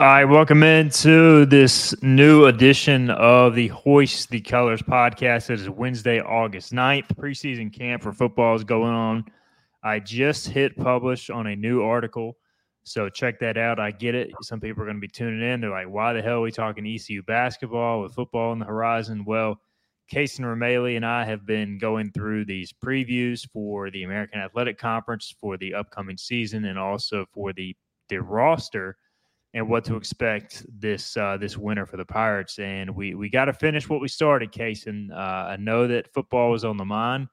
All right, welcome into this new edition of the Hoist the Colours podcast. It is Wednesday, August 9th. Preseason camp for football is going on. I just hit publish on a new article, so check that out. I get it. Some people are going to be tuning in. They're like, why the hell are we talking ECU basketball with football on the horizon? Well, Cason Remaley and I have been going through these previews for the American Athletic Conference for the upcoming season and also for the, the roster – and what to expect this uh, this winter for the Pirates. And we we got to finish what we started, Case. And uh, I know that football was on the mind,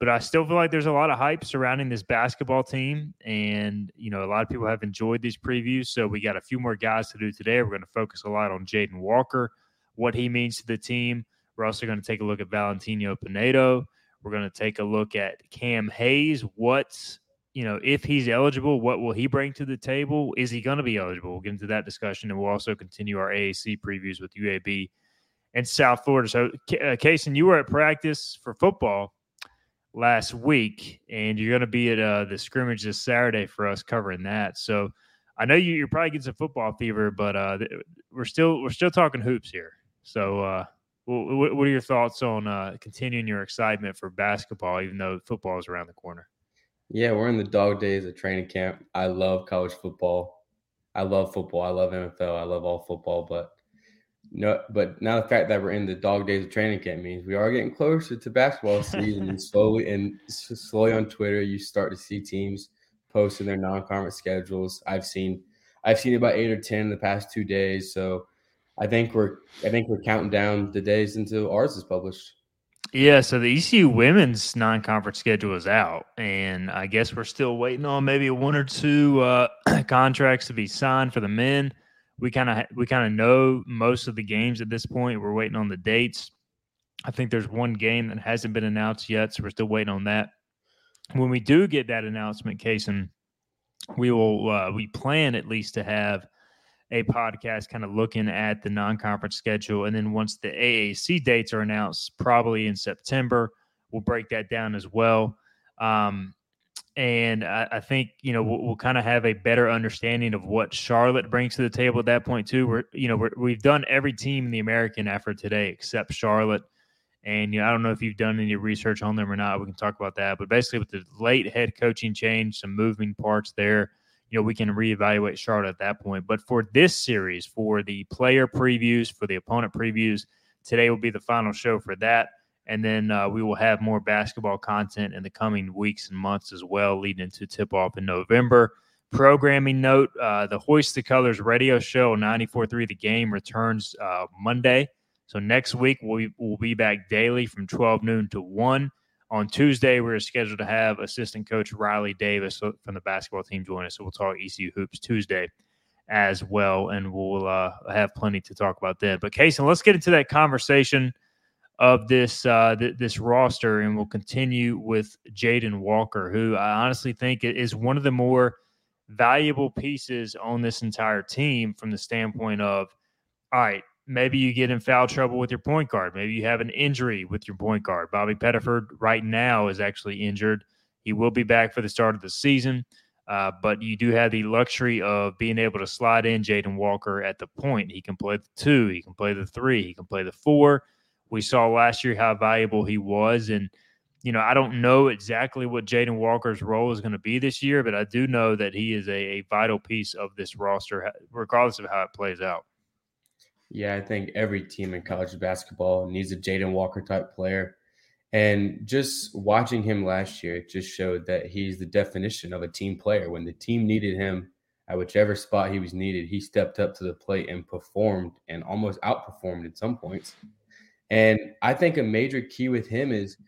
but I still feel like there's a lot of hype surrounding this basketball team. And you know, a lot of people have enjoyed these previews. So we got a few more guys to do today. We're going to focus a lot on Jaden Walker, what he means to the team. We're also going to take a look at Valentino Pinedo. We're going to take a look at Cam Hayes. What's you know, if he's eligible, what will he bring to the table? Is he going to be eligible? We'll get into that discussion, and we'll also continue our AAC previews with UAB and South Florida. So, uh, you were at practice for football last week, and you're going to be at uh, the scrimmage this Saturday for us covering that. So, I know you, you're probably getting some football fever, but uh, we're still we're still talking hoops here. So, uh, what, what are your thoughts on uh, continuing your excitement for basketball, even though football is around the corner? Yeah, we're in the dog days of training camp. I love college football. I love football. I love NFL. I love all football. But no, but now the fact that we're in the dog days of training camp means we are getting closer to basketball season. and slowly and slowly on Twitter, you start to see teams posting their non-conference schedules. I've seen I've seen about eight or ten in the past two days. So I think we're I think we're counting down the days until ours is published. Yeah, so the ECU women's non-conference schedule is out, and I guess we're still waiting on maybe one or two uh, contracts to be signed for the men. We kind of we kind of know most of the games at this point. We're waiting on the dates. I think there's one game that hasn't been announced yet, so we're still waiting on that. When we do get that announcement, Cason, we will uh, we plan at least to have a podcast kind of looking at the non-conference schedule and then once the AAC dates are announced probably in September we'll break that down as well um, and I, I, think you know we'll, we'll kind of have a better understanding of what Charlotte brings to the table at that point too. We're you know we have done every team in the American effort today except Charlotte, and you know I don't know if you've done any research on them or not. We can talk about that, but basically with the late head coaching change, some moving parts there, you know, we can reevaluate Charlotte at that point. But for this series, for the player previews, for the opponent previews, today will be the final show for that. And then uh, we will have more basketball content in the coming weeks and months as well, leading into tip off in November. Programming note uh, the Hoist the Colours radio show 94.3 The Game returns uh, Monday. So next week, we'll, we'll be back daily from 12 noon to 1. On Tuesday, we're scheduled to have assistant coach Riley Davis from the basketball team join us. So we'll talk ECU hoops Tuesday as well, and we'll uh, have plenty to talk about then. But Cason, let's get into that conversation of this uh, th- this roster, and we'll continue with Jaden Walker, who I honestly think is one of the more valuable pieces on this entire team from the standpoint of, all right, maybe you get in foul trouble with your point guard. Maybe you have an injury with your point guard. Bobby Pettiford right now is actually injured. He will be back for the start of the season, uh, but you do have the luxury of being able to slide in Jaden Walker at the point. He can play the two, he can play the three, he can play the four. We saw last year how valuable he was. And, you know, I don't know exactly what Jaden Walker's role is going to be this year, but I do know that he is a, a vital piece of this roster, regardless of how it plays out. Yeah, I think every team in college basketball needs a Jaden Walker type player. And just watching him last year, it just showed that he's the definition of a team player. When the team needed him at whichever spot he was needed, he stepped up to the plate and performed and almost outperformed at some points. And I think a major key with him is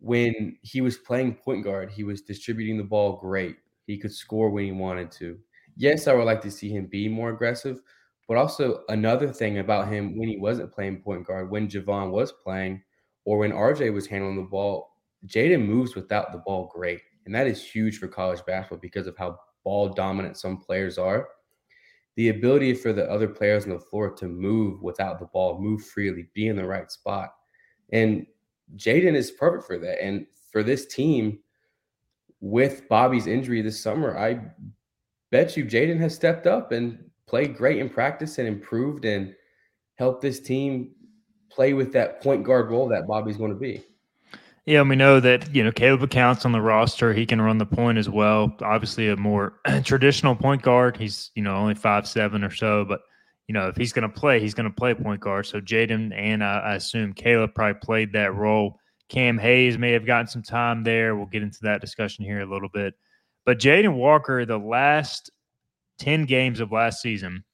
when he was playing point guard, he was distributing the ball great. He could score when he wanted to. Yes, I would like to see him be more aggressive, but also another thing about him when he wasn't playing point guard, when Javon was playing, or when RJ was handling the ball, Jaden moves without the ball great. And that is huge for college basketball because of how ball dominant some players are. The ability for the other players on the floor to move without the ball, move freely, be in the right spot. And Jaden is perfect for that. And for this team, with Bobby's injury this summer, I bet you Jaden has stepped up and played great in practice and improved and helped this team play with that point guard role that Bobby's going to be. Yeah, and we know that you know Caleb LeCount's on the roster. He can run the point as well. Obviously, a more traditional point guard. He's you know only five seven or so, but you know if he's going to play, he's going to play point guard. So Jaden and uh, I assume Caleb probably played that role. Cam Hayes may have gotten some time there. We'll get into that discussion here a little bit. But Jaden Walker, the last 10 games of last season,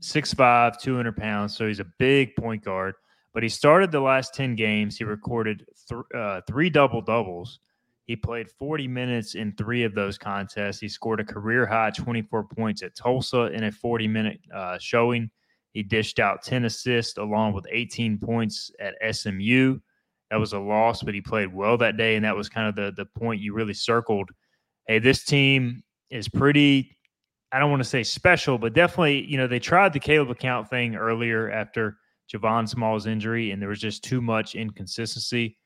6'5, 200 pounds. So he's a big point guard. But he started the last 10 games. He recorded th- uh, three double doubles. He played 40 minutes in three of those contests. He scored a career high 24 points at Tulsa in a 40 minute uh, showing. He dished out 10 assists along with 18 points at SMU. That was a loss, but he played well that day. And that was kind of the, the point you really circled. Hey, this team is pretty, I don't want to say special, but definitely, you know, they tried the Caleb LeCount thing earlier after Javon Small's injury, and there was just too much inconsistency.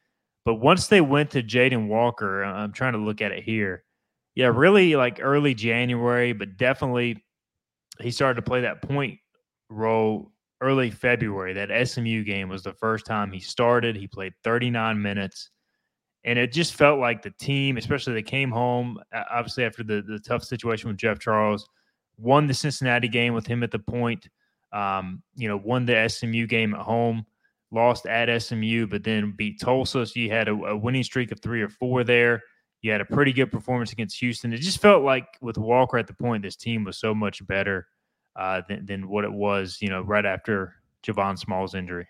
But once they went to Jaden Walker, I'm trying to look at it here. Yeah, really like early January, but definitely he started to play that point role early February. That SMU game was the first time he started. He played 39 minutes. And it just felt like the team, especially they came home, obviously after the, the tough situation with Jeff Charles, won the Cincinnati game with him at the point. Um, you know, won the SMU game at home, lost at SMU, but then beat Tulsa. So you had a, a winning streak of three or four there. You had a pretty good performance against Houston. It just felt like with Walker at the point, this team was so much better uh, than, than what it was, you know, right after Javon Small's injury.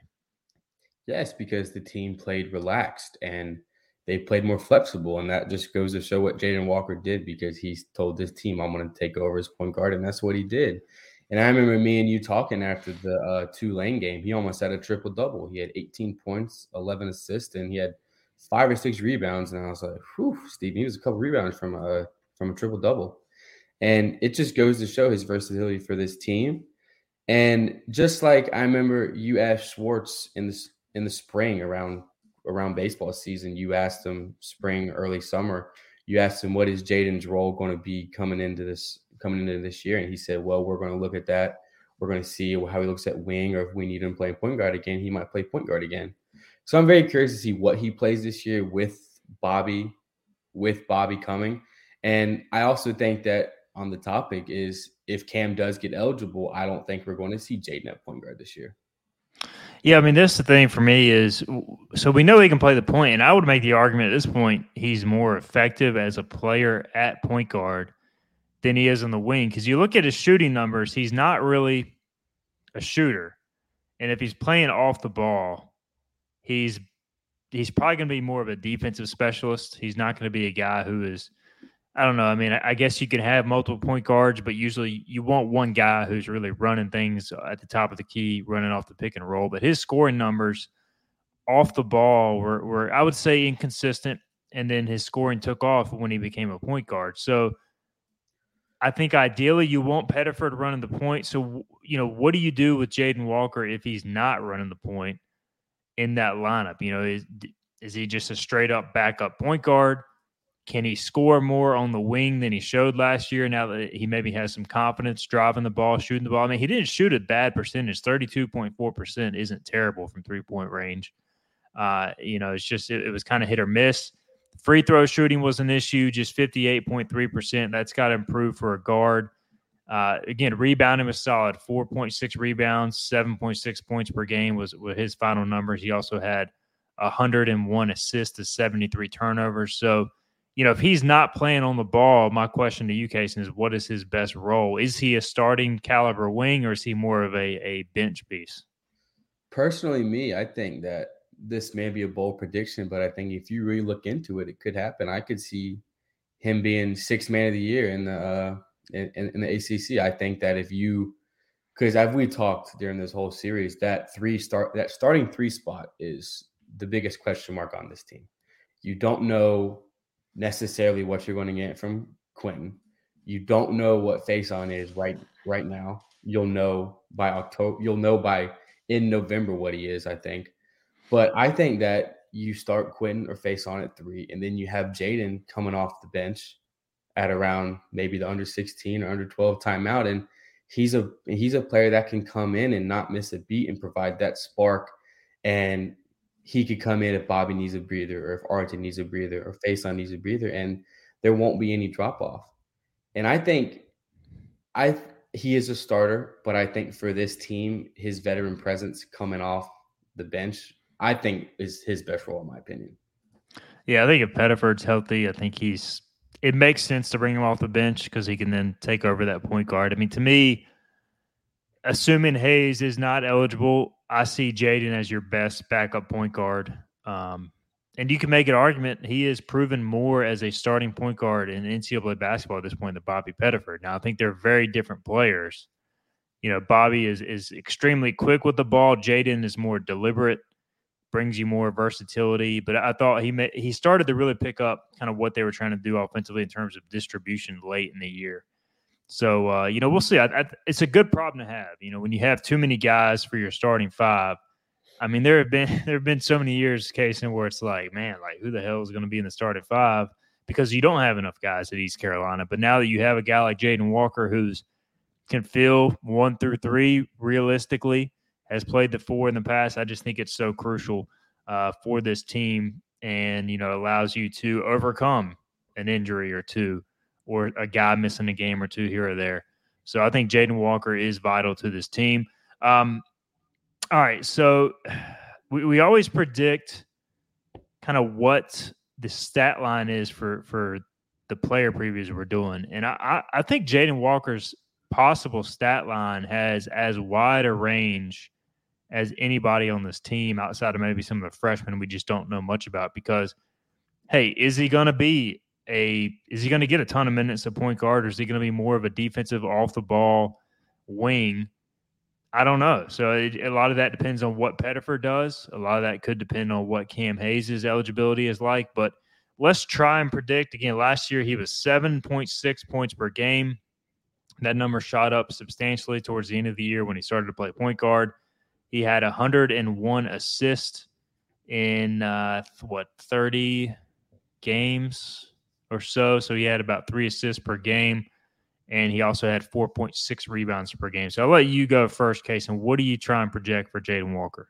Yes, because the team played relaxed and they played more flexible. And that just goes to show what Jaden Walker did because he's told this team, I'm going to take over as point guard. And that's what he did. And I remember me and you talking after the uh, lane game. He almost had a triple double. He had 18 points, 11 assists, and he had five or six rebounds. And I was like, "Whew, Steve, he was a couple rebounds from a from a triple double." And it just goes to show his versatility for this team. And just like I remember you asked Schwartz in this in the spring around around baseball season, you asked him spring, early summer, you asked him what is Jaden's role going to be coming into this coming into this year, and he said, "Well, we're going to look at that. We're going to see how he looks at wing, or if we need him playing point guard again, he might play point guard again." So I'm very curious to see what he plays this year with Bobby, with Bobby coming, and I also think that on the topic is if Cam does get eligible, I don't think we're going to see Jaden at point guard this year. Yeah, I mean, that's the thing for me is so we know he can play the point, and I would make the argument at this point he's more effective as a player at point guard than he is on the wing. Because you look at his shooting numbers, he's not really a shooter, and if he's playing off the ball, he's he's probably going to be more of a defensive specialist. He's not going to be a guy who is I don't know. I mean, I guess you can have multiple point guards, but usually you want one guy who's really running things at the top of the key, running off the pick and roll. But his scoring numbers off the ball were, were I would say, inconsistent. And then his scoring took off when he became a point guard. So I think ideally you want Pettiford running the point. So, you know, what do you do with Jaden Walker if he's not running the point in that lineup? You know, is, is he just a straight up backup point guard? Can he score more on the wing than he showed last year? Now that he maybe has some confidence driving the ball, shooting the ball. I mean, he didn't shoot a bad percentage. Thirty-two point four percent isn't terrible from three-point range. Uh, you know, it's just it, it was kind of hit or miss. Free throw shooting was an issue, just fifty-eight point three percent. That's got to improve for a guard. Uh, again, rebounding was solid. Four point six rebounds, seven point six points per game was, was his final numbers. He also had hundred and one assists to seventy-three turnovers. So you know, if he's not playing on the ball, my question to you, Cason, is what is his best role? Is he a starting caliber wing or is he more of a, a bench piece? Personally, me, I think that this may be a bold prediction, but I think if you really look into it, it could happen. I could see him being sixth man of the year in the uh, in, in the AAC. I think that if you because as we talked during this whole series, that three start that starting three spot is the biggest question mark on this team. You don't know necessarily what you're going to get from Quentin. You don't know what Faison is right right now. You'll know by October. You'll know by in November what he is. I think, but I think that you start Quentin or Faison at three, and then you have Jaden coming off the bench at around maybe the under 16 or under 12 timeout, and he's a he's a player that can come in and not miss a beat and provide that spark. And he could come in if Bobby needs a breather or if Arlington needs a breather or Faison needs a breather, and there won't be any drop off. And I think I he is a starter, but I think for this team, his veteran presence coming off the bench, I think is his best role in my opinion. Yeah, I think if Pettiford's healthy, I think he's it makes sense to bring him off the bench because he can then take over that point guard. I mean, to me, assuming Hayes is not eligible, I see Jaden as your best backup point guard. Um, and you can make an argument he has proven more as a starting point guard in NCAA basketball at this point than Bobby Pettiford. Now, I think they're very different players. You know, Bobby is is extremely quick with the ball. Jaden is more deliberate, brings you more versatility. But I thought he may, he started to really pick up kind of what they were trying to do offensively in terms of distribution late in the year. So uh, you know, we'll see. I, I, it's a good problem to have. You know, when you have too many guys for your starting five I mean, there have been there have been so many years, Cason, where it's like, man, like who the hell is going to be in the starting five because you don't have enough guys at East Carolina. But now that you have a guy like Jaden Walker who's can fill one through three realistically, has played the four in the past. I just think it's so crucial uh, for this team, and you know allows you to overcome an injury or two, or a guy missing a game or two here or there. So I think Jaden Walker is vital to this team. Um, all right. So we, we always predict kind of what the stat line is for for the player previews we're doing. And I, I think Jaden Walker's possible stat line has as wide a range as anybody on this team outside of maybe some of the freshmen we just don't know much about because hey, is he gonna be a is he gonna get a ton of minutes at point guard or is he gonna be more of a defensive off the ball wing? I don't know. So it, a lot of that depends on what Pettiford does. A lot of that could depend on what Cam Hayes' eligibility is like. But let's try and predict. Again, last year he was 7.6 points per game. That number shot up substantially towards the end of the year when he started to play point guard. He had 101 assists in uh, what 30 games or so. So he had about three assists per game and he also had 4.6 rebounds per game. So I'll let you go first, Case. And what do you try and project for Jaden Walker?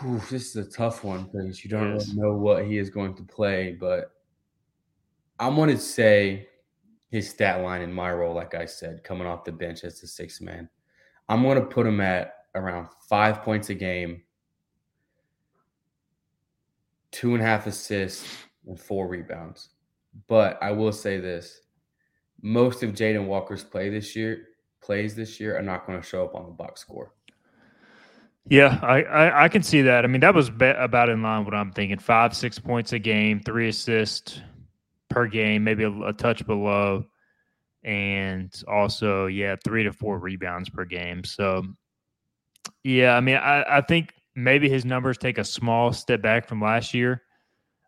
Whew, this is a tough one because you don't really know what he is going to play. But I'm going to say his stat line in my role, like I said, coming off the bench as the sixth man. I'm going to put him at around five points a game, two and a half assists, and four rebounds. But I will say this most of Jaden Walker's play this year plays this year are not going to show up on the box score. Yeah, I, I, I can see that. I mean, that was be- about in line with what I'm thinking. Five six points a game, three assists per game, maybe a, a touch below, and also yeah, three to four rebounds per game. So yeah, I mean, I, I think maybe his numbers take a small step back from last year,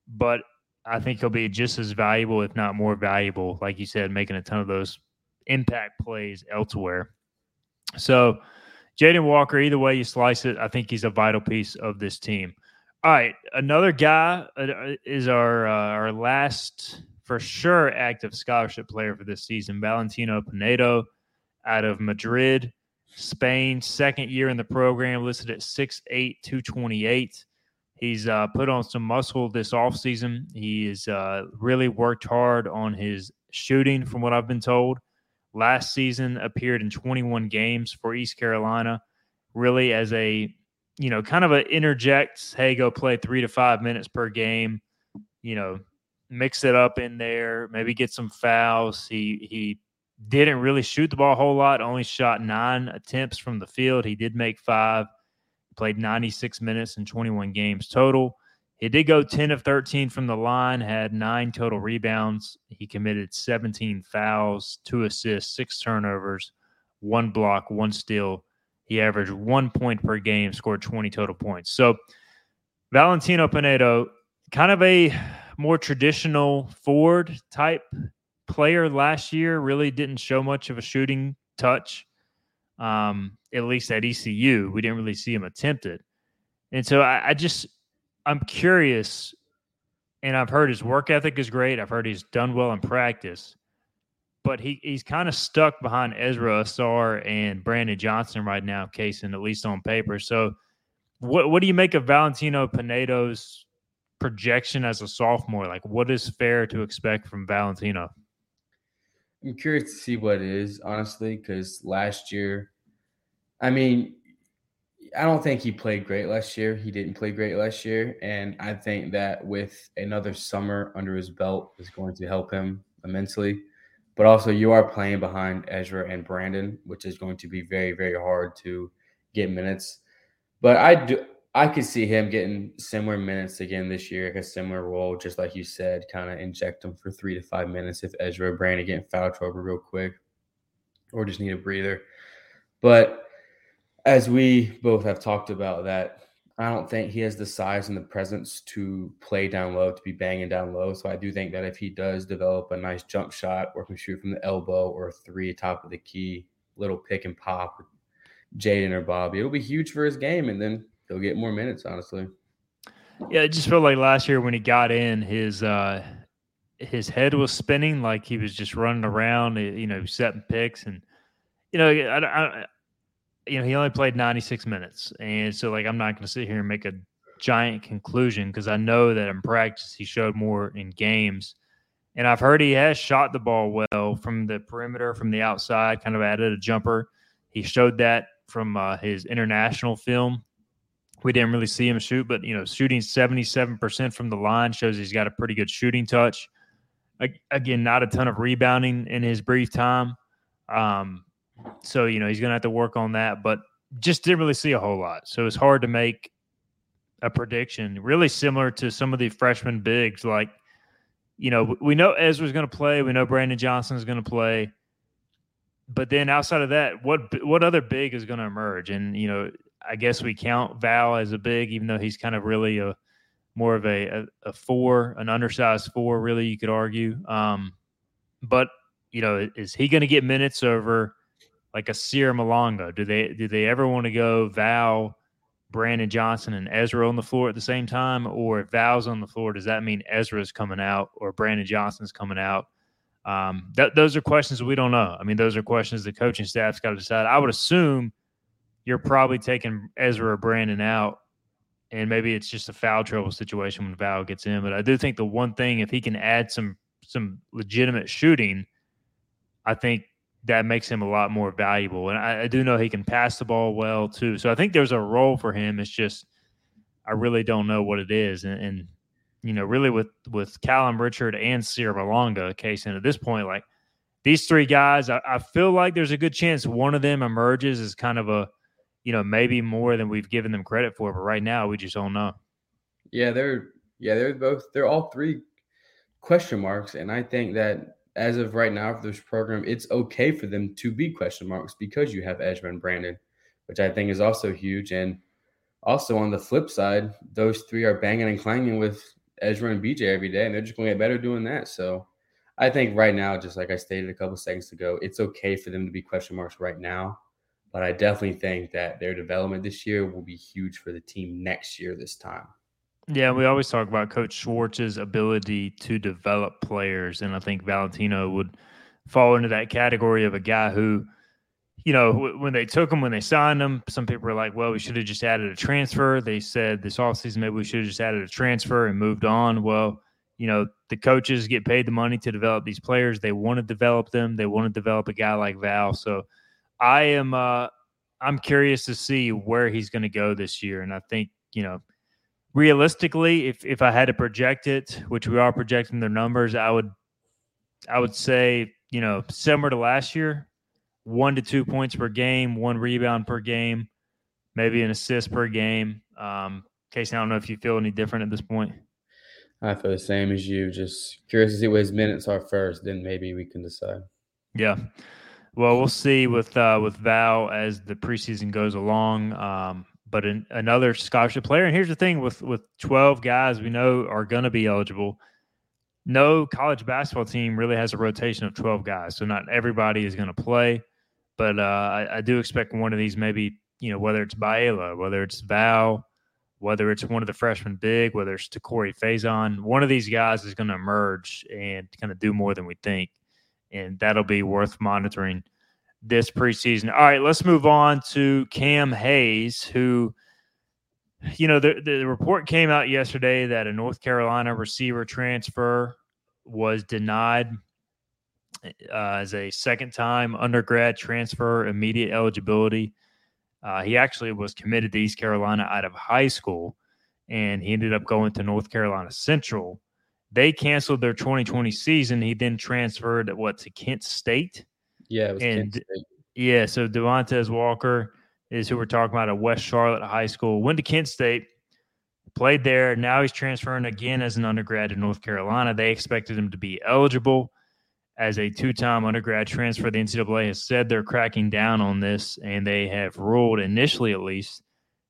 but I think he'll be just as valuable, if not more valuable, like you said, making a ton of those impact plays elsewhere. So, Jaden Walker, either way you slice it, I think he's a vital piece of this team. All right, another guy uh, is our uh, our last for sure active scholarship player for this season, Valentino Pinedo, out of Madrid, Spain. Second year in the program, listed at 6'8", 228. He's uh, put on some muscle this offseason. He has uh, really worked hard on his shooting, from what I've been told. Last season, appeared in 21 games for East Carolina, really as a, you know, kind of a interject, hey, go play three to five minutes per game, you know, mix it up in there, maybe get some fouls. He, he, didn't really shoot the ball a whole lot, only shot nine attempts from the field. He did make five played 96 minutes in 21 games total. He did go 10 of 13 from the line, had nine total rebounds. He committed 17 fouls, two assists, six turnovers, one block, one steal. He averaged one point per game, scored 20 total points. So, Valentino Pinedo, kind of a more traditional forward type player last year, really didn't show much of a shooting touch um, at least at ECU. We didn't really see him attempt it. And so I, I just, I'm curious, and I've heard his work ethic is great. I've heard he's done well in practice. but he he's kind of stuck behind Ezra Ausar and Brandon Johnson right now, Cason at least on paper. So, what what do you make of Valentino Pinedo's projection as a sophomore? Like, what is fair to expect from Valentino? I'm curious to see what it is, honestly, because last year, I mean, I don't think he played great last year. He didn't play great last year. And I think that with another summer under his belt is going to help him immensely. But also, you are playing behind Ezra and Brandon, which is going to be very, very hard to get minutes. But I do, I could see him getting similar minutes again this year, like a similar role, just like you said, kind of inject him for three to five minutes if Ezra or Brandon get in foul trouble real quick, or just need a breather. But as we both have talked about that I don't think he has the size and the presence to play down low, to be banging down low. So I do think that if he does develop a nice jump shot or can shoot from the elbow or three top of the key, little pick and pop Jaden or Bobby, it'll be huge for his game. And then he'll get more minutes, honestly. Yeah, it just felt like last year when he got in, his uh his head was spinning like he was just running around, you know, setting picks and you know, I, I, you know, he only played 96 minutes. And so, like, I'm not going to sit here and make a giant conclusion because I know that in practice he showed more in games. And I've heard he has shot the ball well from the perimeter, from the outside, kind of added a jumper. He showed that from uh, his international film. We didn't really see him shoot, but, you know, shooting 77% from the line shows he's got a pretty good shooting touch. Again, not a ton of rebounding in his brief time. Um, so, you know, he's going to have to work on that, but just didn't really see a whole lot. So it's hard to make a prediction. Really similar to some of the freshman bigs. Like, you know, we know Ezra's going to play. We know Brandon Johnson is going to play. But then outside of that, what what other big is going to emerge? And you know, I guess we count Val as a big, even though he's kind of really a more of a, a, a four, an undersized four. Really, you could argue. Um, but you know, is he going to get minutes over? like a Sierra Malonga? Do they do they ever want to go Val, Brandon Johnson, and Ezra on the floor at the same time, or if Val's on the floor, does that mean Ezra's coming out or Brandon Johnson's coming out? Um, th- those are questions we don't know. I mean, those are questions the coaching staff's got to decide. I would assume you're probably taking Ezra or Brandon out, and maybe it's just a foul trouble situation when Val gets in. But I do think the one thing, if he can add some some legitimate shooting, I think that makes him a lot more valuable. And I, I, do know he can pass the ball well too. So I think there's a role for him. It's just I really don't know what it is. And, and you know, really with with Callum Richard and Sierra Malonga case, and at this point, like these three guys, I, I feel like there's a good chance one of them emerges as kind of a, you know, maybe more than we've given them credit for. But right now, we just don't know. Yeah, they're yeah they're both they're all three question marks, and I think that as of right now for this program, it's okay for them to be question marks because you have and Brandon, which I think is also huge. And also on the flip side, those three are banging and clanging with Ezra and BJ every day, and they're just going to get better doing that. So I think right now, just like I stated a couple seconds ago, it's okay for them to be question marks right now. But I definitely think that their development this year will be huge for the team next year this time. Yeah, we always talk about Coach Schwartz's ability to develop players, and I think Valentino would fall into that category of a guy who, you know, when they took him, when they signed him, some people were like, "Well, we should have just added a transfer." They said this offseason maybe we should have just added a transfer and moved on. Well, you know, the coaches get paid the money to develop these players. They want to develop them. They want to develop a guy like Val. So, I am, uh, I'm curious to see where he's going to go this year, and I think you know realistically, if if I had to project it, which we are projecting their numbers, I would I would say, you know, similar to last year, one to two points per game, one rebound per game, maybe an assist per game. Um, Casey, I don't know if you feel any different at this point. I feel the same as you. Just curious to see what his minutes are first, then maybe we can decide. Yeah. Well, we'll see with uh, with Val as the preseason goes along. Um, but an, another scholarship player. And here's the thing with with 12 guys we know are going to be eligible. No college basketball team really has a rotation of 12 guys, so not everybody is going to play. But uh, I, I, do expect one of these, maybe you know, whether it's Baela, whether it's Val, whether it's one of the freshmen big, whether it's Corey Faison, one of these guys is going to emerge and kind of do more than we think. And that'll be worth monitoring this preseason. All right, let's move on to Cam Hayes, who, you know, the, the report came out yesterday that a North Carolina receiver transfer was denied uh, as a second time undergrad transfer, immediate eligibility. Uh, he actually was committed to East Carolina out of high school, and he ended up going to North Carolina Central. They canceled their 2020 season. He then transferred what to Kent State. Yeah, and yeah, so Devontez Walker is who we're talking about at West Charlotte High School. Went to Kent State, played there. Now he's transferring again as an undergrad to North Carolina. They expected him to be eligible as a two-time undergrad transfer. The NCAA has said they're cracking down on this, and they have ruled initially, at least,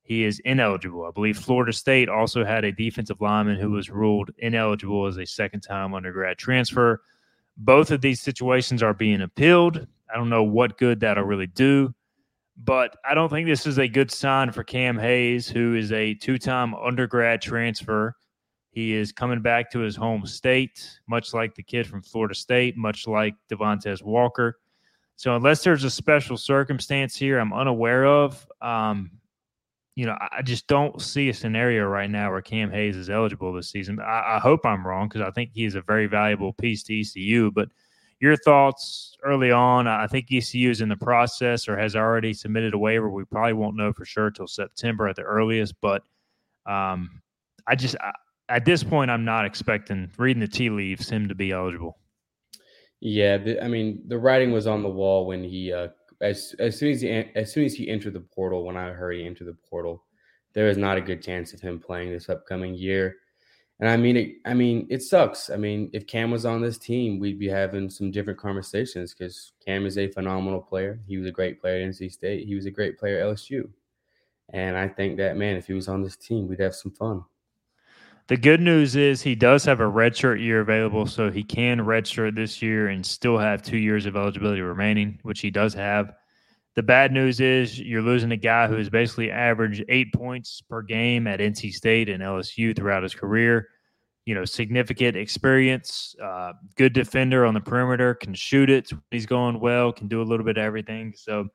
he is ineligible. I believe Florida State also had a defensive lineman who was ruled ineligible as a second-time undergrad transfer. Both of these situations are being appealed. I don't know what good that'll really do, but I don't think this is a good sign for Cam Hayes, who is a two-time undergrad transfer he is coming back to his home state, much like the kid from Florida State, much like Devontez Walker. So unless there's a special circumstance here I'm unaware of, um, you know, I just don't see a scenario right now where Cam Hayes is eligible this season. I, I hope I'm wrong because I think he is a very valuable piece to ECU. But your thoughts early on? I think ECU is in the process or has already submitted a waiver. We probably won't know for sure till September at the earliest. But um, I just I, at this point, I'm not expecting reading the tea leaves him to be eligible. Yeah, the, I mean, the writing was on the wall when he uh, as as soon as he as soon as he entered the portal. When I heard he entered the portal, there is not a good chance of him playing this upcoming year. And I mean, it, I mean, it sucks. I mean, if Cam was on this team, we'd be having some different conversations because Cam is a phenomenal player. He was a great player at NC State. He was a great player at LSU. And I think that man, if he was on this team, we'd have some fun. The good news is he does have a redshirt year available, so he can redshirt this year and still have two years of eligibility remaining, which he does have. The bad news is you're losing a guy who has basically averaged eight points per game at NC State and LSU throughout his career. You know, significant experience, uh, good defender on the perimeter, can shoot it. He's going well, can do a little bit of everything. So,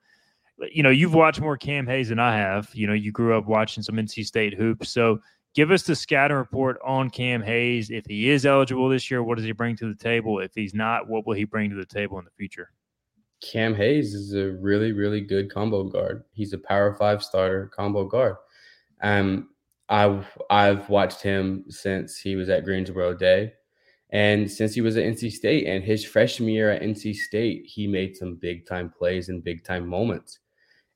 you know, you've watched more Cam Hayes than I have. You know, you grew up watching some NC State hoops. So, give us the scouting report on Cam Hayes. If he is eligible this year, what does he bring to the table? If he's not, what will he bring to the table in the future? Cam Hayes is a really, really good combo guard. He's a power five starter combo guard. Um, I've I've watched him since he was at Greensboro Day, and since he was at NC State. And his freshman year at NC State, he made some big time plays and big time moments.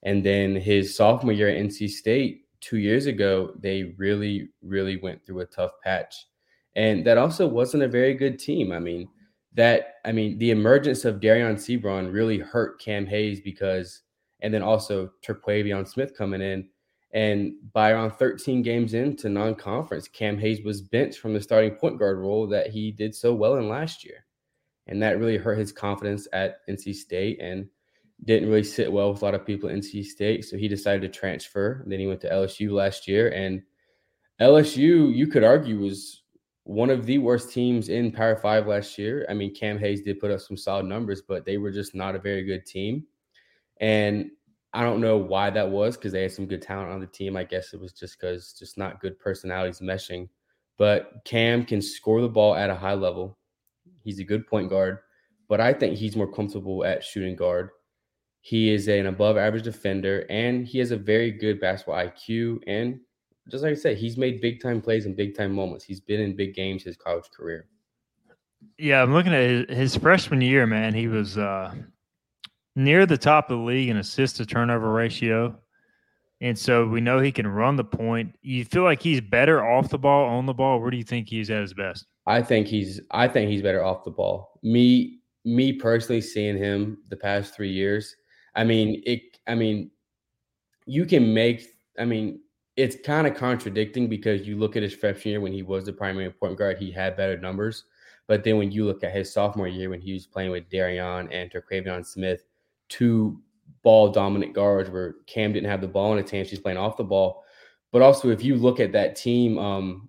And then his sophomore year at NC State, two years ago, they really, really went through a tough patch. And that also wasn't a very good team. I mean, that I mean, the emergence of Dereon Seabron really hurt Cam Hayes because, and then also Terquavion Smith coming in. And by around 13 games into non-conference, Cam Hayes was benched from the starting point guard role that he did so well in last year. And that really hurt his confidence at NC State. And didn't really sit well with a lot of people at NC State, so he decided to transfer. Then he went to LSU last year, and LSU, you could argue, was one of the worst teams in Power Five last year. I mean, Cam Hayes did put up some solid numbers, but they were just not a very good team. And I don't know why that was because they had some good talent on the team. I guess it was just because just not good personalities meshing. But Cam can score the ball at a high level. He's a good point guard, but I think he's more comfortable at shooting guard. He is an above average defender and he has a very good basketball IQ. And just like I said, he's made big time plays and big time moments. He's been in big games his college career. Yeah, I'm looking at his, freshman year, man. He was uh, near the top of the league in assist to turnover ratio. And so we know he can run the point. You feel like he's better off the ball, on the ball. Where do you think he's at his best? I think he's I think he's better off the ball. Me me personally seeing him the past three years, I mean, it. I mean, you can make. I mean, it's kind of contradicting because you look at his freshman year when he was the primary point guard, he had better numbers. But then when you look at his sophomore year when he was playing with Dereon and Terquavion Smith, two ball dominant guards where Cam didn't have the ball in his hands, she's playing off the ball. But also, if you look at that team, um,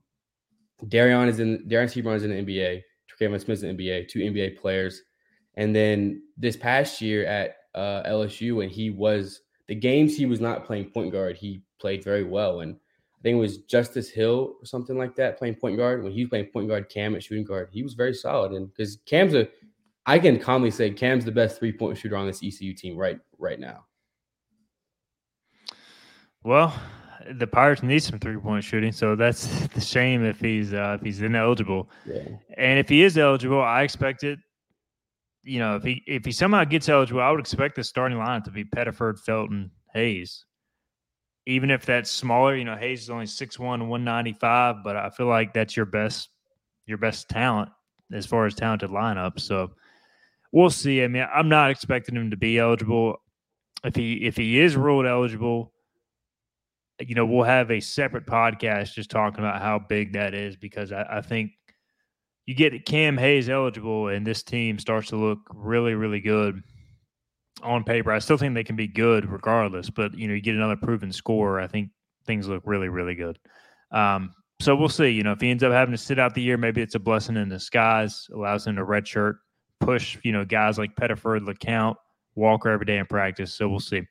Dereon is in Dereon Seabron is in the NBA, Terquavion Smith is in the NBA, two NBA players And then this past year at uh, LSU, and he was the games he was not playing point guard, he played very well. And I think it was Justice Hill or something like that playing point guard. When he was playing point guard, Cam at shooting guard, he was very solid. And because Cam's a, I can calmly say Cam's the best three point shooter on this ECU team right right now. Well, the Pirates need some three point shooting, so that's the shame if he's uh, if he's ineligible. Yeah. And if he is eligible, I expect it. You know, if he if he somehow gets eligible, I would expect the starting line to be Pettiford, Felton, Hayes. Even if that's smaller, you know, Hayes is only 6'1", 195, but I feel like that's your best your best talent as far as talented lineup. So we'll see. I mean, I'm not expecting him to be eligible. If he if he is ruled eligible, you know, we'll have a separate podcast just talking about how big that is because I, I think you get Cam Hayes eligible and this team starts to look really, really good on paper. I still think they can be good regardless, but you know, you get another proven scorer. I think things look really, really good. Um, so we'll see. You know, if he ends up having to sit out the year, maybe it's a blessing in disguise, allows him to redshirt, push, you know, guys like Pettiford, LeCount, Walker every day in practice. So we'll see.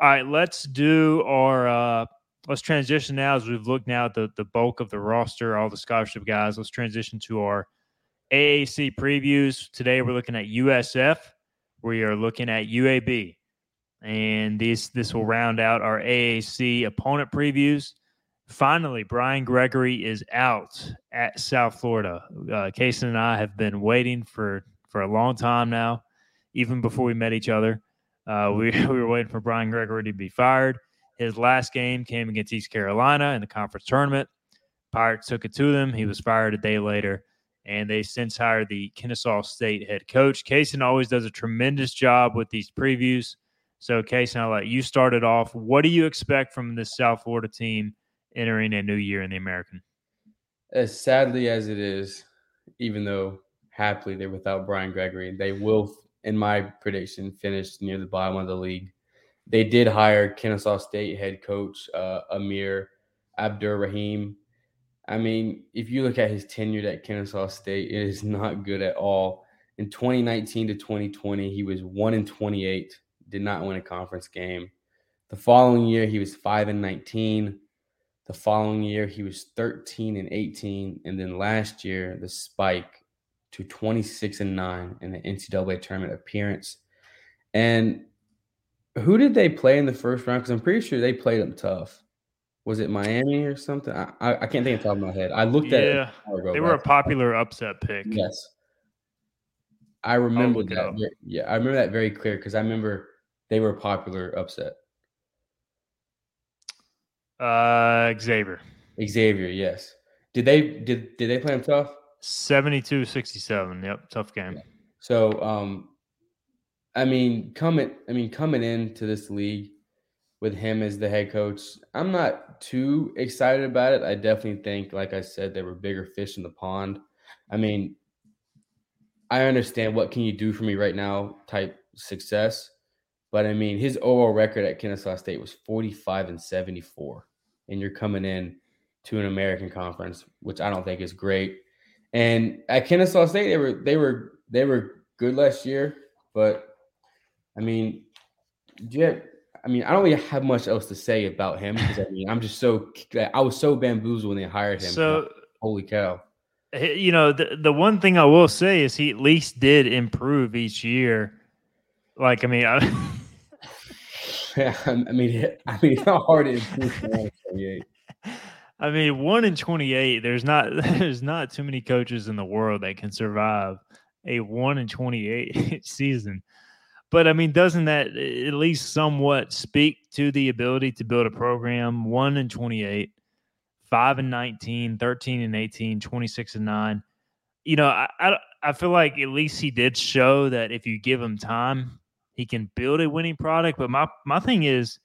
All right, let's do our uh let's transition now as we've looked now at the, the bulk of the roster, all the scholarship guys. Let's transition to our AAC previews. Today we're looking at USF. We are looking at UAB. And this this will round out our AAC opponent previews. Finally, Brian Gregory is out at South Florida. Uh, Cason and I have been waiting for for a long time now, even before we met each other. Uh, we, we were waiting for Brian Gregory to be fired. His last game came against East Carolina in the conference tournament. Pirates took it to them. He was fired a day later, and they since hired the Kennesaw State head coach. Cason always does a tremendous job with these previews. So, Cason, I'll let you start it off. What do you expect from this South Florida team entering a new year in the American? As sadly as it is, even though happily they're without Brian Gregory, they will, in my prediction, finish near the bottom of the league they did hire Kennesaw State head coach uh, Amir Abdur-Rahim. I mean, if you look at his tenure at Kennesaw State, it is not good at all. In 2019 to 2020, he was 1 in 28, did not win a conference game. The following year, he was 5 and 19. The following year, he was 13 and 18. And then last year, the spike to 26 and 9 in the NCAA tournament appearance. And who did they play in the first round? Because I'm pretty sure they played them tough. Was it Miami or something? I, I, I can't think of the top of my head. I looked yeah, at it. Yeah, they were a popular upset pick. Yes, I remember that. Yeah, I remember that very clear because I remember they were a popular upset. Uh, Xavier. Xavier, yes. Did they did did they play them tough? 72-67. Yep, tough game. Yeah. So, um, I mean, coming I mean coming into this league with him as the head coach, I'm not too excited about it. I definitely think, like I said, there were bigger fish in the pond. I mean, I understand what can you do for me right now type success, but I mean his overall record at Kennesaw State was 45 and 74, and you're coming in to an American conference, which I don't think is great. And at Kennesaw State, they were they were they were good last year, but I mean, have, I mean, I don't really have much else to say about him because I mean, I'm just so I was so bamboozled when they hired him. So holy cow! You know, the the one thing I will say is he at least did improve each year. Like, I mean, I, yeah, I mean, I mean, it's not hard to improve. I mean, one in twenty-eight. There's not there's not too many coaches in the world that can survive a one in twenty-eight season. But I mean, doesn't that at least somewhat speak to the ability to build a program? One and 28, five and 19, 13 and 18, 26 and nine. You know, I, I, I feel like at least he did show that if you give him time, he can build a winning product. But my, my thing is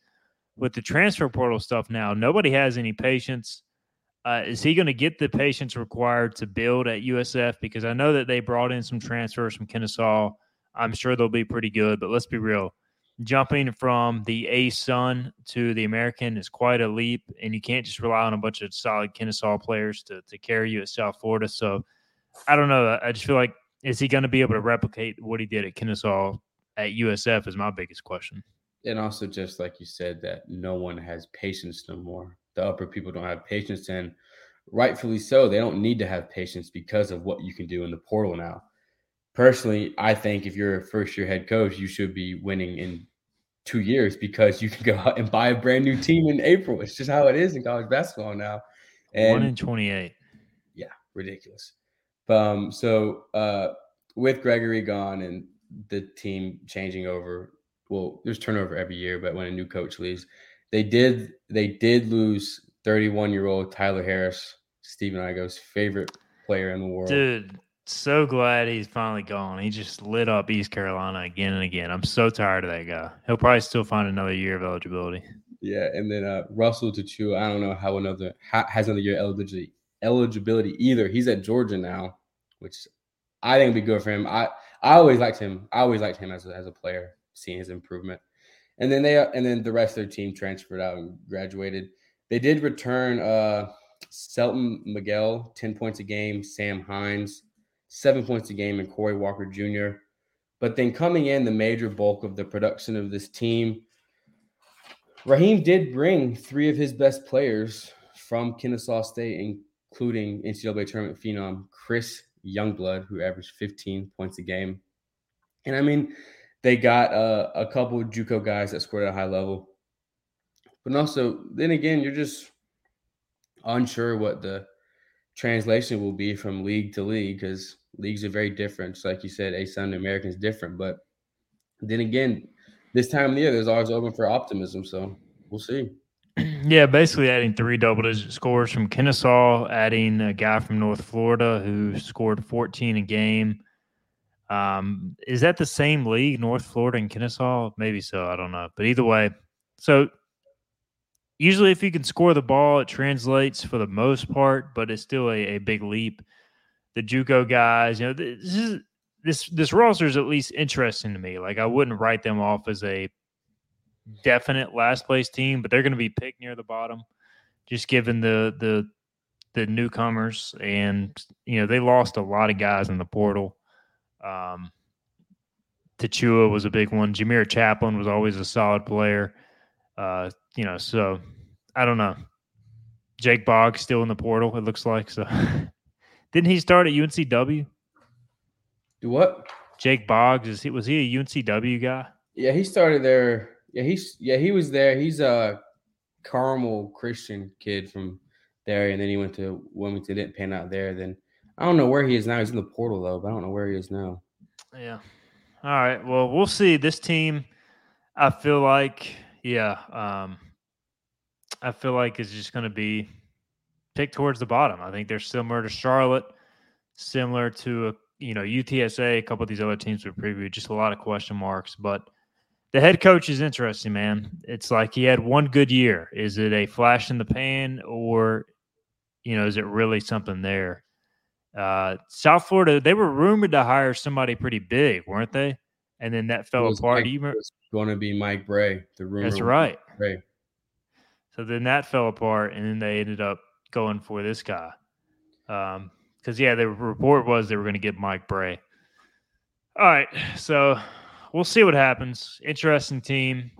with the transfer portal stuff now, nobody has any patience. Uh, is he going to get the patience required to build at USF? Because I know that they brought in some transfers from Kennesaw I'm sure they'll be pretty good. But let's be real. Jumping from the ASUN to the American is quite a leap, and you can't just rely on a bunch of solid Kennesaw players to, to carry you at South Florida. So I don't know. I just feel like is he going to be able to replicate what he did at Kennesaw at USF? Is my biggest question. And also, just like you said, that no one has patience no more. The upper people don't have patience, and rightfully so. They don't need to have patience because of what you can do in the portal now. Personally, I think if you're a first year head coach, you should be winning in two years because you can go out and buy a brand new team in April. It's just how it is in college basketball now. And One in 28. Yeah, ridiculous. Um, so uh, with Gregory gone and the team changing over, well, there's turnover every year, but when a new coach leaves, they did they did lose 31 year old Tyler Harris, Stephen Igoe's favorite player in the world. Dude, so glad he's finally gone. He just lit up East Carolina again and again. I'm so tired of that guy. He'll probably still find another year of eligibility. Yeah, and then uh, Russell Tchewa, I don't know how another has another year eligibility eligibility either. He's at Georgia now, which I think would be good for him. I I always liked him. I always liked him as a, as a player, seeing his improvement. And then they and then the rest of their team transferred out and graduated. They did return uh Selton Miguel, 10 points a game, Sam Hines, seven points a game, and Corey Walker Jr. But then coming in, the major bulk of the production of this team, Raheem did bring three of his best players from Kennesaw State, including NCAA tournament phenom Chris Youngblood, who averaged 15 points a game. And I mean, they got uh, a couple of JUCO guys that scored at a high level. But also, then again, you're just unsure what the translation will be from league to league because leagues are very different. Just like you said, ASUN American is different. But then again, this time of the year, there's always open for optimism. So we'll see. Yeah, basically adding three double digit scores from Kennesaw, adding a guy from North Florida who scored 14 a game. Um, is that the same league, North Florida and Kennesaw? Maybe so. I don't know. But either way, so usually if you can score the ball, it translates for the most part, but it's still a, a big leap. The JUCO guys, you know, this is this this roster is at least interesting to me. Like I wouldn't write them off as a definite last place team, but they're going to be picked near the bottom, just given the the the newcomers and you know they lost a lot of guys in the portal. Um, Tchewa was a big one. Jamir Chaplin was always a solid player. Uh, you know, so I don't know. Jake Boggs still in the portal, it looks like. So didn't he start at UNCW? Do what? Jake Boggs is he was he a UNCW guy? Yeah, he started there. Yeah, he's yeah, he was there. He's a Carmel Christian kid from there, and then he went to Wilmington, didn't pan out there. Then I don't know where he is now. He's in the portal though, but I don't know where he is now. Yeah. All right. Well, we'll see. This team, I feel like yeah. Um, I feel like it's just going to be picked towards the bottom. I think they're similar to Charlotte, similar to a, you know UTSA, a couple of these other teams we previewed. Just a lot of question marks, but the head coach is interesting, man. It's like he had one good year. Is it a flash in the pan, or you know, is it really something there? Uh, South Florida, they were rumored to hire somebody pretty big, weren't they? And then that fell apart. Mike, remember? going to be Mike Brey, The rumor. That's right. Brey. So then that fell apart, and then they ended up going for this guy. Because um, yeah, the report was they were going to get Mike Brey. All right, so we'll see what happens. Interesting team.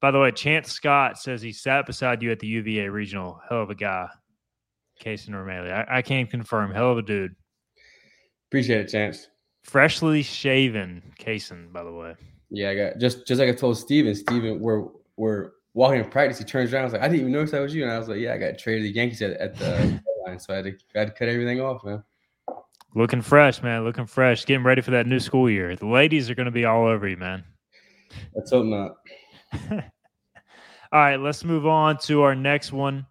By the way, Chance Scott says he sat beside you at the UVA regional. Hell of a guy, Cason Remaley. I, I can't confirm. Hell of a dude. Appreciate it, Chance. Freshly shaven, Cason. By the way. Yeah, I got just just like I told Stephen. Stephen, we're we're walking in practice. He turns around. I was like, I didn't even notice that was you. And I was like, Yeah, I got traded to the Yankees at, at the line, so I had to, I had to cut everything off, man. Looking fresh, man. Looking fresh. Getting ready for that new school year. The ladies are going to be all over you, man. Let's hope not. all right, let's move on to our next one.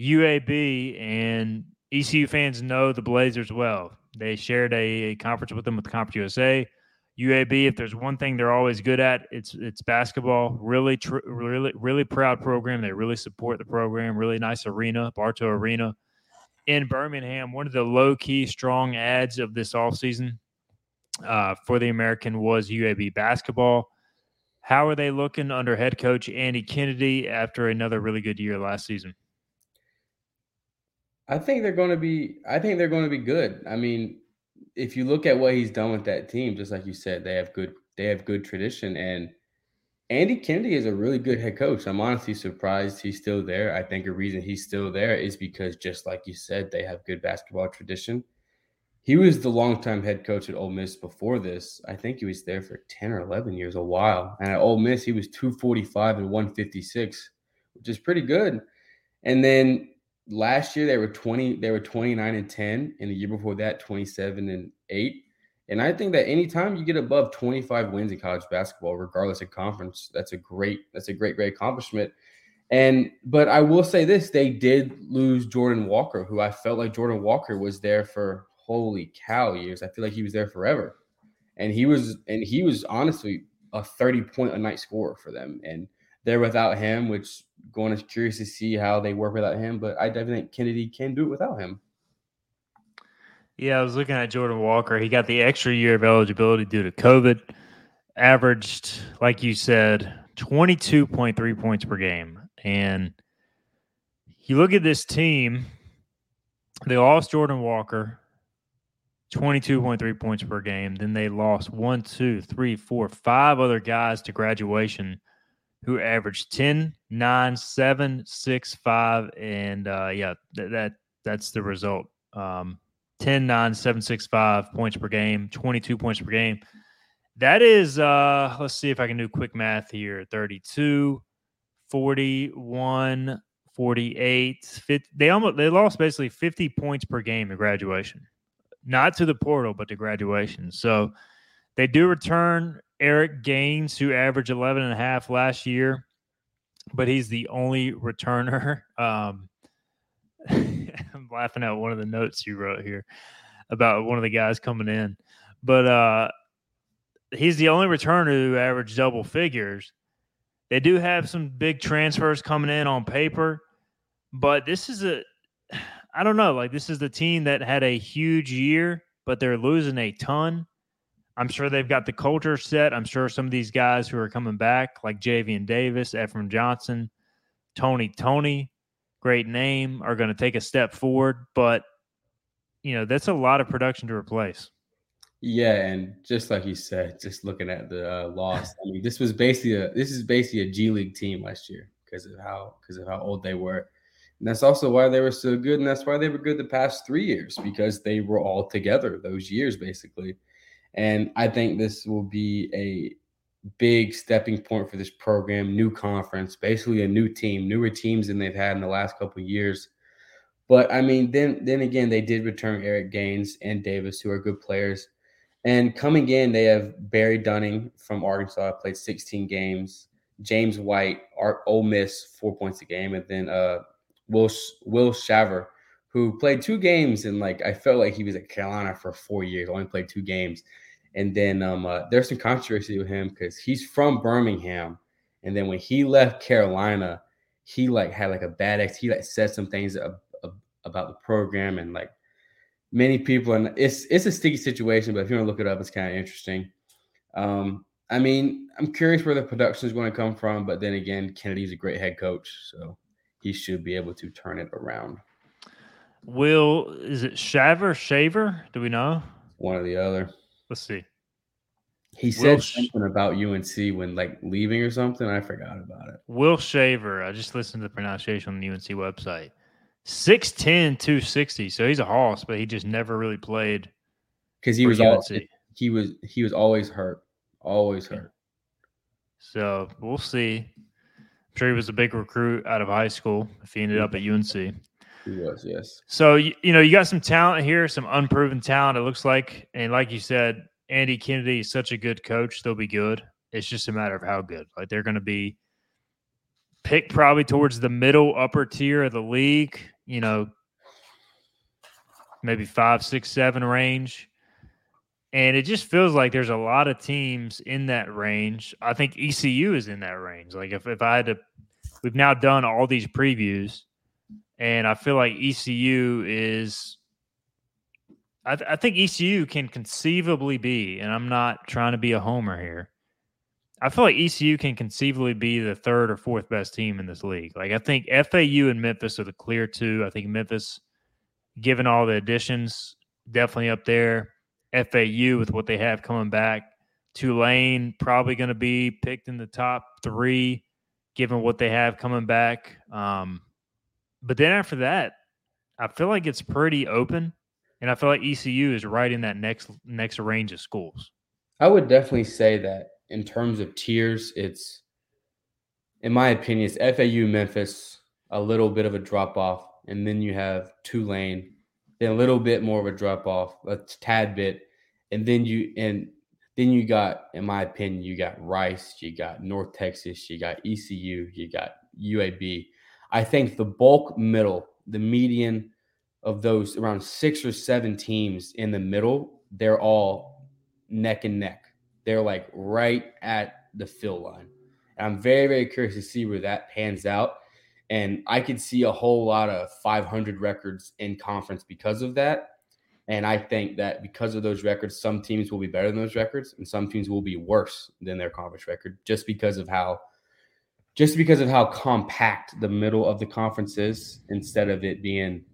UAB and ECU fans know the Blazers well. They shared a, a conference with them with Conference USA. UAB, if there's one thing they're always good at, it's it's basketball. Really, tr- really, really proud program. They really support the program. Really nice arena, Bartow Arena in Birmingham. One of the low key strong ads of this offseason uh, for the American was UAB basketball. How are they looking under head coach Andy Kennedy after another really good year last season? I think they're going to be. I think they're going to be good. I mean, if you look at what he's done with that team, just like you said, they have good they have good tradition and Andy Kennedy is a really good head coach. I'm honestly surprised he's still there. I think a reason he's still there is because just like you said, they have good basketball tradition. He was the longtime head coach at Ole Miss before this. I think he was there for 10 or 11 years, a while. And at Ole Miss, he was 245 and 156, which is pretty good. And then last year they were 20, they were 29 and 10. And the year before that, 27 and 8. And I think that anytime you get above 25 wins in college basketball, regardless of conference, that's a great, that's a great, great accomplishment. And but I will say this, they did lose Jordan Walker, who I felt like Jordan Walker was there for holy cow years. I feel like he was there forever. And he was and he was honestly a 30 point a night scorer for them. And they're without him, which going to curious to see how they work without him. But I definitely think Kennedy can do it without him. Yeah, I was looking at Jordan Walker. He got the extra year of eligibility due to COVID. Averaged, like you said, 22.3 points per game. And you look at this team, they lost Jordan Walker, 22.3 points per game. Then they lost one, two, three, four, five other guys to graduation who averaged 10, 9, 7, 6, 5. And uh, yeah, th- that that's the result. Um, 10, 9, 7, 6, 5 points per game, 22 points per game. That is, uh, let's see if I can do quick math here 32, 41, 48, 50, they almost they lost basically 50 points per game at graduation not to the portal, but to graduation. So they do return Eric Gaines, who averaged 11 and a half last year, but he's the only returner. Um, I'm laughing at one of the notes you wrote here about one of the guys coming in, but uh, he's the only returner who averaged double figures. They do have some big transfers coming in on paper, but this is a I don't know. Like this is the team that had a huge year, but they're losing a ton. I'm sure they've got the culture set. I'm sure some of these guys who are coming back, like Javian Davis, Efrem Johnson, Tony Toney, great name, are going to take a step forward. But you know that's a lot of production to replace. Yeah, and just like you said, just looking at the uh, loss, I mean, this was basically a this is basically a G League team last year because of how because of how old they were. And that's also why they were so good. And that's why they were good the past three years because they were all together those years, basically. And I think this will be a big stepping point for this program, new conference, basically a new team, newer teams than they've had in the last couple years. But I mean, then then again, they did return Eric Gaines and Davis, who are good players. And coming in, they have Barry Dunning from Arkansas, played 16 games. James White, Art Ole Miss, four points a game, and then uh, Will Will Shaver, who played two games and like I felt like he was at Carolina for four years, only played two games. And then um, uh, there's some controversy with him because he's from Birmingham, and then when he left Carolina, he like had like a bad ex. He like said some things ab- ab- about the program and like many people, and it's it's a sticky situation. But if you want to look it up, it's kind of interesting. Um, I mean, I'm curious where the production is going to come from, but then again, Kennedy's a great head coach, so he should be able to turn it around. Will is it Shaver Shaver? Do we know? One or the other. Let's see. He said Sh- something about UNC when like leaving or something. I forgot about it. Will Shaver. I just listened to the pronunciation on the UNC website. 6'10, 260. So he's a hoss, but he just never really played. Because he was all, he was he was always hurt. Always hurt. So we'll see I'm sure he was a big recruit out of high school if he ended up at UNC. He was, yes. So you, you know you got some talent here, some unproven talent. It looks like, and like you said, Andy Kennedy is such a good coach. They'll be good. It's just a matter of how good. Like they're going to be picked probably towards the middle upper tier of the league. You know, maybe five, six, seven range. And it just feels like there's a lot of teams in that range. I think ECU is in that range. Like if, if I had to, we've now done all these previews, and I feel like ECU is. I, th- I think ECU can conceivably be, and I'm not trying to be a homer here. I feel like ECU can conceivably be the third or fourth best team in this league. Like I think FAU and Memphis are the clear two. I think Memphis, given all the additions, definitely up there. FAU with what they have coming back. Tulane probably going to be picked in the top three, given what they have coming back. Um, but then after that, I feel like it's pretty open, and I feel like ECU is right in that next next range of schools. I would definitely say that in terms of tiers, it's in my opinion, it's FAU, Memphis, a little bit of a drop off, and then you have Tulane, then a little bit more of a drop off, a tad bit, and then you and then you got, in my opinion, you got Rice, you got North Texas, you got ECU, you got UAB. I think the bulk middle, the median of those around six or seven teams in the middle, they're all neck and neck. They're like right at the fill line. And I'm very, very curious to see where that pans out. And I could see a whole lot of 500 records in conference because of that. And I think that because of those records, some teams will be better than those records, and some teams will be worse than their conference record, just because of how, just because of how compact the middle of the conference is, instead of it being,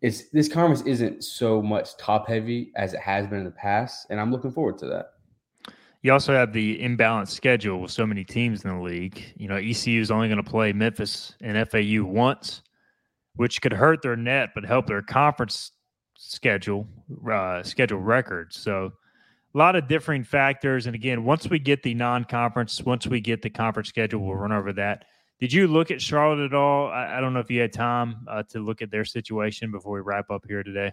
it's this conference isn't so much top heavy as it has been in the past, and I'm looking forward to that. You also have the imbalanced schedule with so many teams in the league. You know, ECU is only going to play Memphis and FAU once, which could hurt their net but help their conference schedule uh, schedule records. So a lot of differing factors. And again, once we get the non-conference, once we get the conference schedule, we'll run over that. Did you look at Charlotte at all? I, I don't know if you had time uh, to look at their situation before we wrap up here today.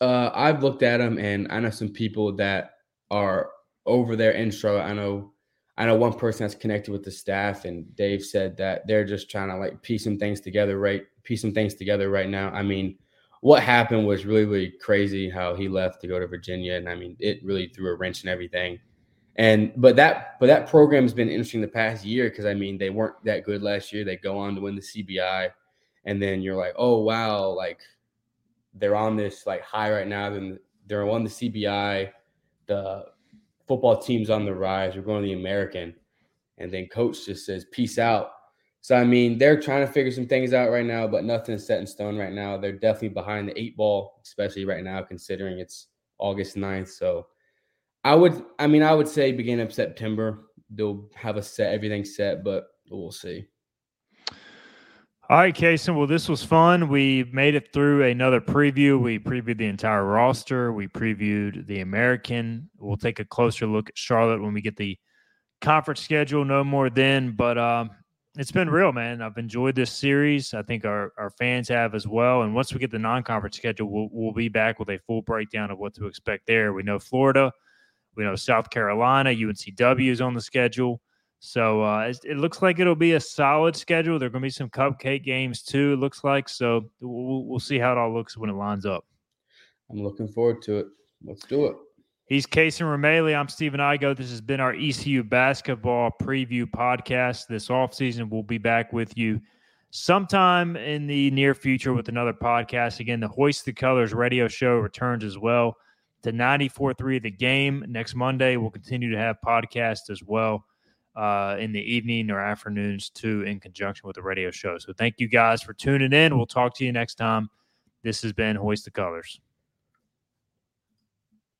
Uh, I've looked at them, and I know some people that are over there in Charlotte. I know I know one person that's connected with the staff, and Dave said that they're just trying to like piece some things together, right? Piece some things together right now. I mean, what happened was really, really crazy how he left to go to Virginia, and I mean, it really threw a wrench in everything. And but that but that program has been interesting the past year because I mean they weren't that good last year. They go on to win the CBI, and then you're like, oh wow, like they're on this like high right now. Then they're on the CBI. The football team's on the rise. We're going to the American. And then coach just says, peace out. So, I mean, they're trying to figure some things out right now, but nothing's set in stone right now. They're definitely behind the eight ball, especially right now, considering it's August 9th. So, I would, I mean, I would say beginning of September, they'll have a set, everything set, but we'll see. All right, Cason. Well, this was fun. We made it through another preview. We previewed the entire roster. We previewed the American. We'll take a closer look at Charlotte when we get the conference schedule. No more then, but um, it's been real, man. I've enjoyed this series. I think our, our fans have as well. And once we get the non conference schedule, we'll, we'll be back with a full breakdown of what to expect there. We know Florida, we know South Carolina, UNCW is on the schedule. So uh, it, looks like it'll be a solid schedule. There are going to be some cupcake games too. It looks like so. We'll, we'll see how it all looks when it lines up. I'm looking forward to it. Let's do it. He's Cason Remaley. I'm Stephen Igoe. This has been our ECU basketball preview podcast. This offseason, we'll be back with you sometime in the near future with another podcast. Again, the Hoist the Colours radio show returns as well to 94.3 The Game next Monday. We'll continue to have podcasts as well uh, in the evening or afternoons too, in conjunction with the radio show. So thank you guys for tuning in. We'll talk to you next time. This has been Hoist the Colours.